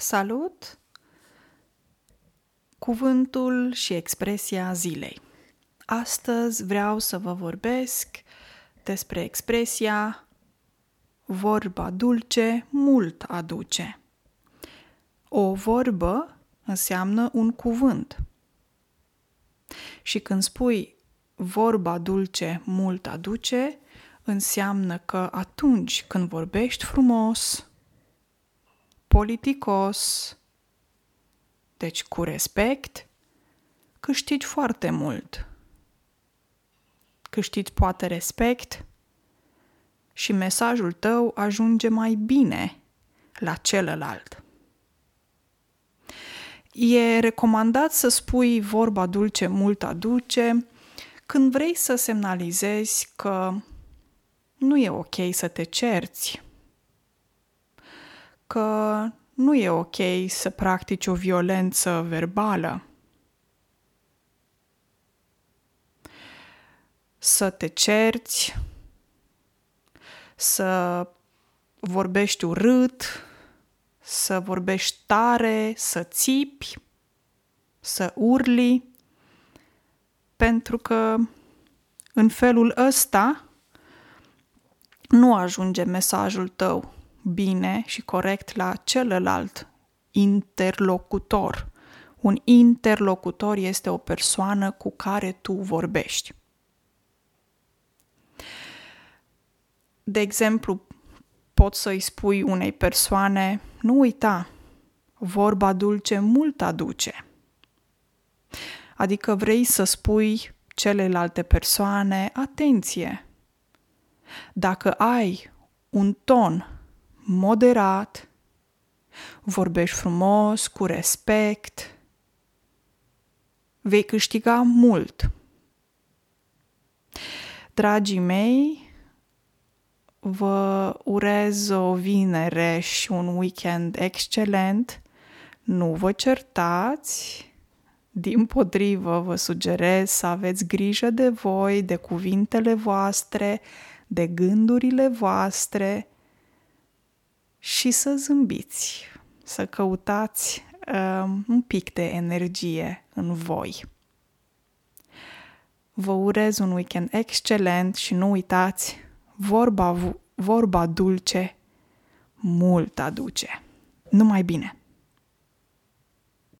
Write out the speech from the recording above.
Salut! Cuvântul și expresia zilei. Astăzi vreau să vă vorbesc despre expresia vorba dulce mult aduce. O vorbă înseamnă un cuvânt. Și când spui vorba dulce mult aduce, înseamnă că atunci când vorbești frumos, politicos, deci cu respect, câștigi foarte mult. Câștigi poate respect și mesajul tău ajunge mai bine la celălalt. E recomandat să spui vorba dulce mult aduce când vrei să semnalizezi că nu e ok să te cerți, că nu e ok să practici o violență verbală. Să te cerți, să vorbești urât, să vorbești tare, să țipi, să urli, pentru că în felul ăsta nu ajunge mesajul tău bine și corect la celălalt interlocutor. Un interlocutor este o persoană cu care tu vorbești. De exemplu, poți să-i spui unei persoane, nu uita, vorba dulce mult aduce. Adică vrei să spui celelalte persoane, atenție, dacă ai un ton moderat, vorbești frumos, cu respect, vei câștiga mult. Dragii mei, vă urez o vinere și un weekend excelent. Nu vă certați, din potrivă vă sugerez să aveți grijă de voi, de cuvintele voastre, de gândurile voastre și să zâmbiți, să căutați um, un pic de energie în voi. Vă urez un weekend excelent și nu uitați, vorba, vorba dulce mult aduce. Numai bine!